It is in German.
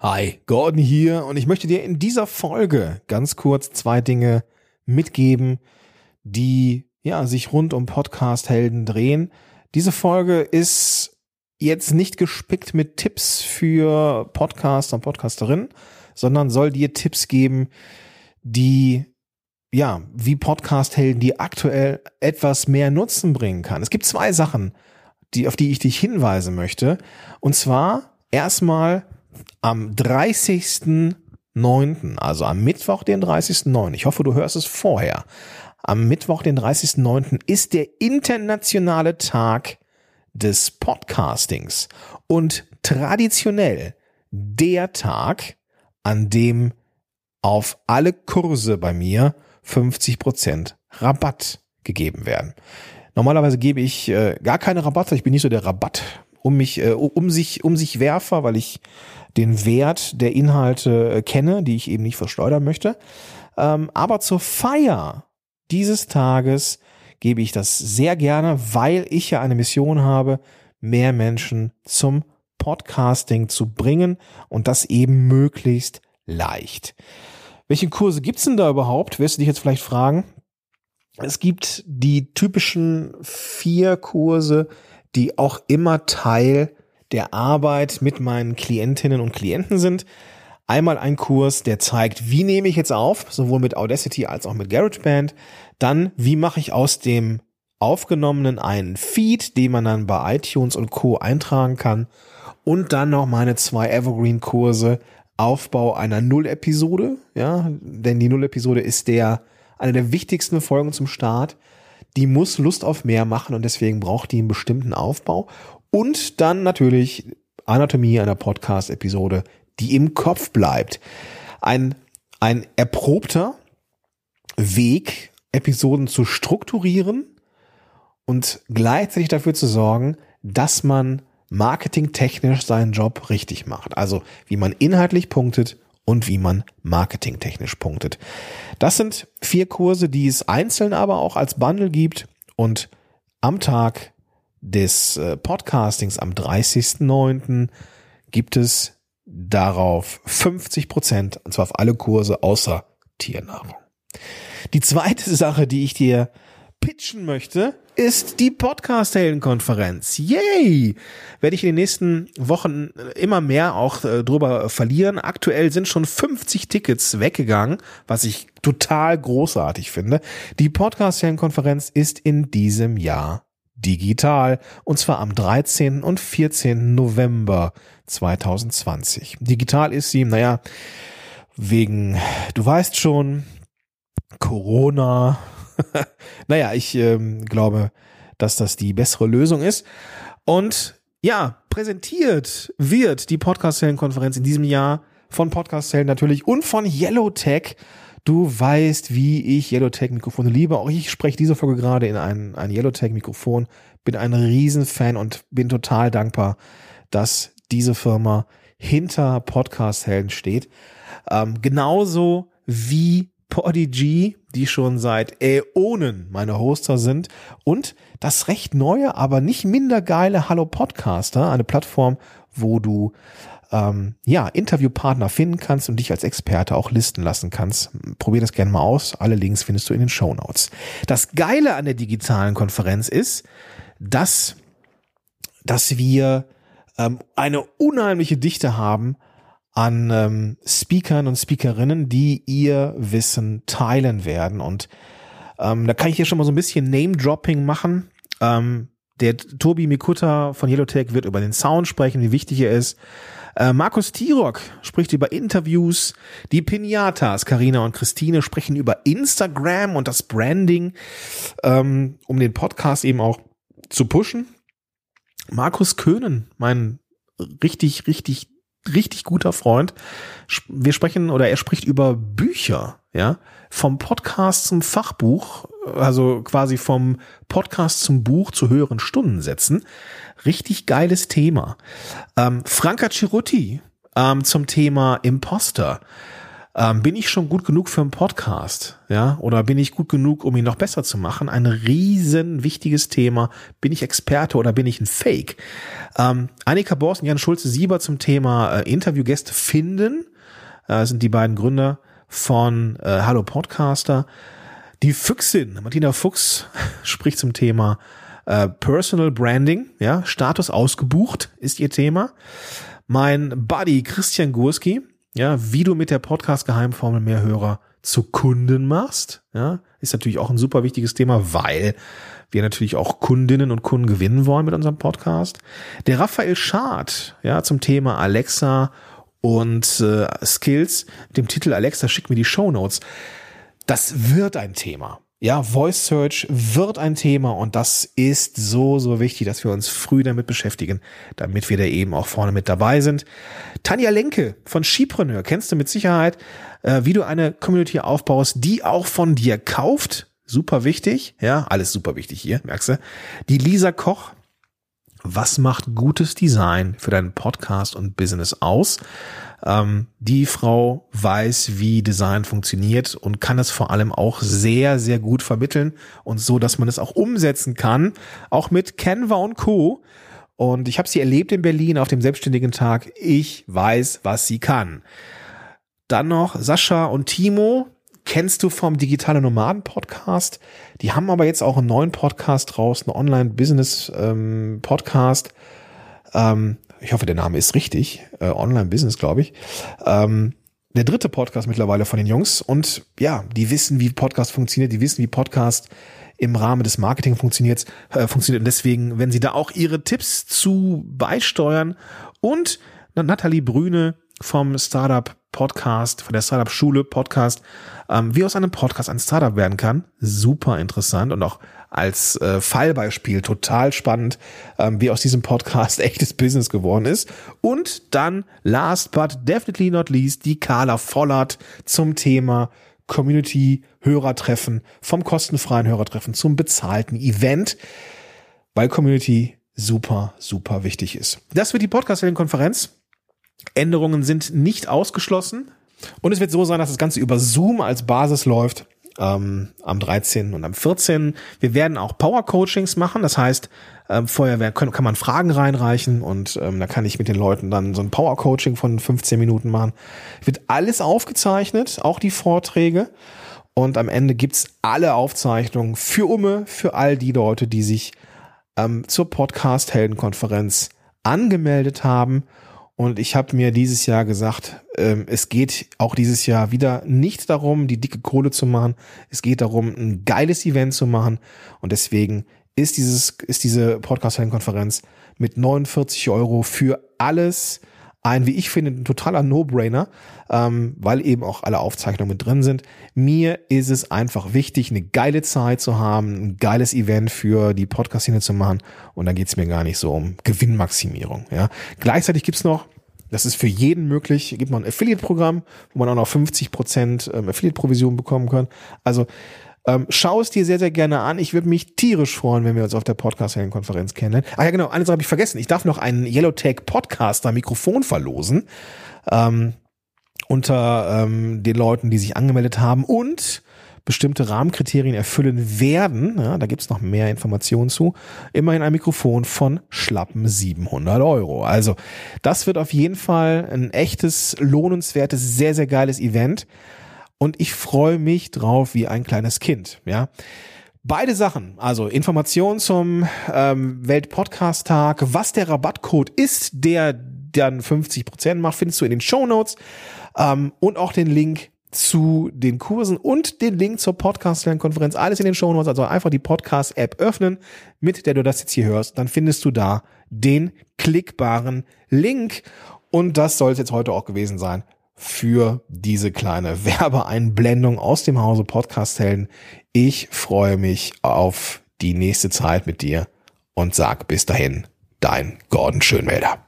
Hi, Gordon hier und ich möchte dir in dieser Folge ganz kurz zwei Dinge mitgeben, die ja sich rund um Podcast Helden drehen. Diese Folge ist jetzt nicht gespickt mit Tipps für Podcaster und Podcasterinnen, sondern soll dir Tipps geben, die ja, wie Podcast Helden, die aktuell etwas mehr Nutzen bringen kann. Es gibt zwei Sachen, die auf die ich dich hinweisen möchte und zwar erstmal am 30.09., also am Mittwoch, den 30.09., ich hoffe, du hörst es vorher, am Mittwoch, den 30.09., ist der internationale Tag des Podcastings und traditionell der Tag, an dem auf alle Kurse bei mir 50% Rabatt gegeben werden. Normalerweise gebe ich äh, gar keine Rabatte, ich bin nicht so der Rabatt um mich äh, um sich um sich Werfer, weil ich den Wert der Inhalte äh, kenne, die ich eben nicht versteuern möchte. Ähm, aber zur Feier dieses Tages gebe ich das sehr gerne, weil ich ja eine Mission habe, mehr Menschen zum Podcasting zu bringen und das eben möglichst leicht. Welche Kurse gibt's denn da überhaupt? Wirst du dich jetzt vielleicht fragen. Es gibt die typischen vier Kurse, die auch immer Teil der Arbeit mit meinen Klientinnen und Klienten sind. Einmal ein Kurs, der zeigt, wie nehme ich jetzt auf, sowohl mit Audacity als auch mit GarageBand. Dann, wie mache ich aus dem aufgenommenen einen Feed, den man dann bei iTunes und Co. eintragen kann. Und dann noch meine zwei Evergreen-Kurse, Aufbau einer Null-Episode, ja, denn die Null-Episode ist der, eine der wichtigsten Folgen zum Start. Die muss Lust auf mehr machen und deswegen braucht die einen bestimmten Aufbau. Und dann natürlich Anatomie einer Podcast-Episode, die im Kopf bleibt. Ein, ein erprobter Weg, Episoden zu strukturieren und gleichzeitig dafür zu sorgen, dass man marketingtechnisch seinen Job richtig macht. Also wie man inhaltlich punktet und wie man marketingtechnisch punktet. Das sind vier Kurse, die es einzeln aber auch als Bundle gibt und am Tag des äh, Podcastings am 30.09. gibt es darauf 50 Prozent, und zwar auf alle Kurse außer Tiernahrung. Die zweite Sache, die ich dir pitchen möchte, ist die Podcast-Helden-Konferenz. Yay! Werde ich in den nächsten Wochen immer mehr auch äh, drüber verlieren. Aktuell sind schon 50 Tickets weggegangen, was ich total großartig finde. Die Podcast-Helden-Konferenz ist in diesem Jahr digital und zwar am 13. und 14. November 2020. Digital ist sie, naja, wegen, du weißt schon, Corona. naja, ich ähm, glaube, dass das die bessere Lösung ist. Und ja, präsentiert wird die Podcast-Zellen-Konferenz in diesem Jahr von Podcast-Zellen natürlich und von Yellowtech. Du weißt, wie ich Yellowtech-Mikrofone liebe. Auch ich spreche diese Folge gerade in ein, ein Yellowtech-Mikrofon. Bin ein Riesenfan und bin total dankbar, dass diese Firma hinter Podcast-Helden steht. Ähm, genauso wie Podigy, die schon seit Äonen meine Hoster sind und das recht neue, aber nicht minder geile Hallo Podcaster, eine Plattform, wo du ähm, ja Interviewpartner finden kannst und dich als Experte auch listen lassen kannst. Probier das gerne mal aus. Alle Links findest du in den Show Notes. Das Geile an der digitalen Konferenz ist, dass dass wir ähm, eine unheimliche Dichte haben an ähm, Speakern und Speakerinnen, die ihr Wissen teilen werden. Und ähm, da kann ich hier schon mal so ein bisschen Name-Dropping machen. Ähm, der Tobi Mikutta von Yellowtech wird über den Sound sprechen, wie wichtig er ist. Äh, Markus Tirock spricht über Interviews. Die Pinatas, Karina und Christine, sprechen über Instagram und das Branding, ähm, um den Podcast eben auch zu pushen. Markus Köhnen, mein richtig, richtig richtig guter Freund. Wir sprechen oder er spricht über Bücher, ja, vom Podcast zum Fachbuch, also quasi vom Podcast zum Buch zu höheren Stundensätzen. Richtig geiles Thema. Ähm, Franka Ciruti ähm, zum Thema Imposter. Ähm, bin ich schon gut genug für einen Podcast? Ja, oder bin ich gut genug, um ihn noch besser zu machen? Ein riesen wichtiges Thema. Bin ich Experte oder bin ich ein Fake? Ähm, Annika Borsten, Jan Schulze-Sieber zum Thema äh, Interviewgäste finden, äh, sind die beiden Gründer von äh, Hallo Podcaster. Die Füchsin, Martina Fuchs, spricht zum Thema äh, Personal Branding, ja, Status ausgebucht ist ihr Thema. Mein Buddy Christian Gurski, ja, wie du mit der Podcast-Geheimformel mehr Hörer zu Kunden machst, ja, ist natürlich auch ein super wichtiges Thema, weil wir natürlich auch Kundinnen und Kunden gewinnen wollen mit unserem Podcast. Der Raphael Schad, ja, zum Thema Alexa und äh, Skills, dem Titel Alexa, schick mir die Show Notes. Das wird ein Thema. Ja, Voice Search wird ein Thema und das ist so, so wichtig, dass wir uns früh damit beschäftigen, damit wir da eben auch vorne mit dabei sind. Tanja Lenke von Skipreneur kennst du mit Sicherheit, äh, wie du eine Community aufbaust, die auch von dir kauft. Super wichtig, ja, alles super wichtig hier, merkst du. Die Lisa Koch, was macht gutes Design für deinen Podcast und Business aus? Ähm, die Frau weiß, wie Design funktioniert und kann es vor allem auch sehr, sehr gut vermitteln und so, dass man es auch umsetzen kann, auch mit Canva und Co. Und ich habe sie erlebt in Berlin auf dem Selbstständigen Tag. Ich weiß, was sie kann. Dann noch Sascha und Timo, kennst du vom Digitale Nomaden Podcast. Die haben aber jetzt auch einen neuen Podcast raus, einen Online-Business ähm, Podcast. Ähm, ich hoffe, der Name ist richtig, äh, Online-Business, glaube ich. Ähm, der dritte Podcast mittlerweile von den Jungs und ja, die wissen, wie Podcast funktioniert, die wissen, wie Podcast im Rahmen des Marketing funktioniert, äh, funktioniert und deswegen, wenn sie da auch ihre Tipps zu beisteuern und Nathalie Brüne vom Startup Podcast, von der Startup Schule Podcast, ähm, wie aus einem Podcast ein Startup werden kann. Super interessant und auch als äh, Fallbeispiel total spannend, ähm, wie aus diesem Podcast echtes Business geworden ist. Und dann last but definitely not least die Carla Vollert zum Thema Community Hörertreffen vom kostenfreien Hörertreffen zum bezahlten Event, weil Community super, super wichtig ist. Das wird die Podcast-Konferenz. Änderungen sind nicht ausgeschlossen. Und es wird so sein, dass das Ganze über Zoom als Basis läuft ähm, am 13. und am 14. Wir werden auch Power Coachings machen. Das heißt, ähm, vorher kann, kann man Fragen reinreichen und ähm, da kann ich mit den Leuten dann so ein Power Coaching von 15 Minuten machen. Wird alles aufgezeichnet, auch die Vorträge. Und am Ende gibt's alle Aufzeichnungen für Umme, für all die Leute, die sich ähm, zur Podcast-Heldenkonferenz angemeldet haben und ich habe mir dieses Jahr gesagt, ähm, es geht auch dieses Jahr wieder nicht darum, die dicke Kohle zu machen. Es geht darum, ein geiles Event zu machen. Und deswegen ist dieses, ist diese Podcast-Konferenz mit 49 Euro für alles ein, wie ich finde, ein totaler No-Brainer, ähm, weil eben auch alle Aufzeichnungen mit drin sind. Mir ist es einfach wichtig, eine geile Zeit zu haben, ein geiles Event für die Podcast-Szene zu machen und dann geht's mir gar nicht so um Gewinnmaximierung. Ja. Gleichzeitig gibt's noch das ist für jeden möglich. Gibt man ein Affiliate-Programm, wo man auch noch 50 Prozent ähm, Affiliate-Provision bekommen kann. Also ähm, schau es dir sehr, sehr gerne an. Ich würde mich tierisch freuen, wenn wir uns auf der Podcast-Konferenz kennenlernen. Ah ja, genau, eine Sache habe ich vergessen. Ich darf noch einen Yellowtech Podcaster Mikrofon verlosen. Ähm, unter ähm, den Leuten, die sich angemeldet haben und bestimmte Rahmenkriterien erfüllen werden, ja, da gibt's noch mehr Informationen zu, immerhin ein Mikrofon von schlappen 700 Euro. Also das wird auf jeden Fall ein echtes, lohnenswertes, sehr, sehr geiles Event und ich freue mich drauf wie ein kleines Kind. Ja. Beide Sachen, also Informationen zum ähm, Weltpodcast-Tag, was der Rabattcode ist, der dann 50% macht, findest du in den Show Notes ähm, und auch den Link zu den Kursen und den Link zur Podcast-Lernkonferenz. Alles in den Show Notes. Also einfach die Podcast-App öffnen, mit der du das jetzt hier hörst. Dann findest du da den klickbaren Link. Und das soll es jetzt heute auch gewesen sein für diese kleine Werbeeinblendung aus dem Hause Podcast Helden. Ich freue mich auf die nächste Zeit mit dir und sag bis dahin, dein Gordon Schönwälder.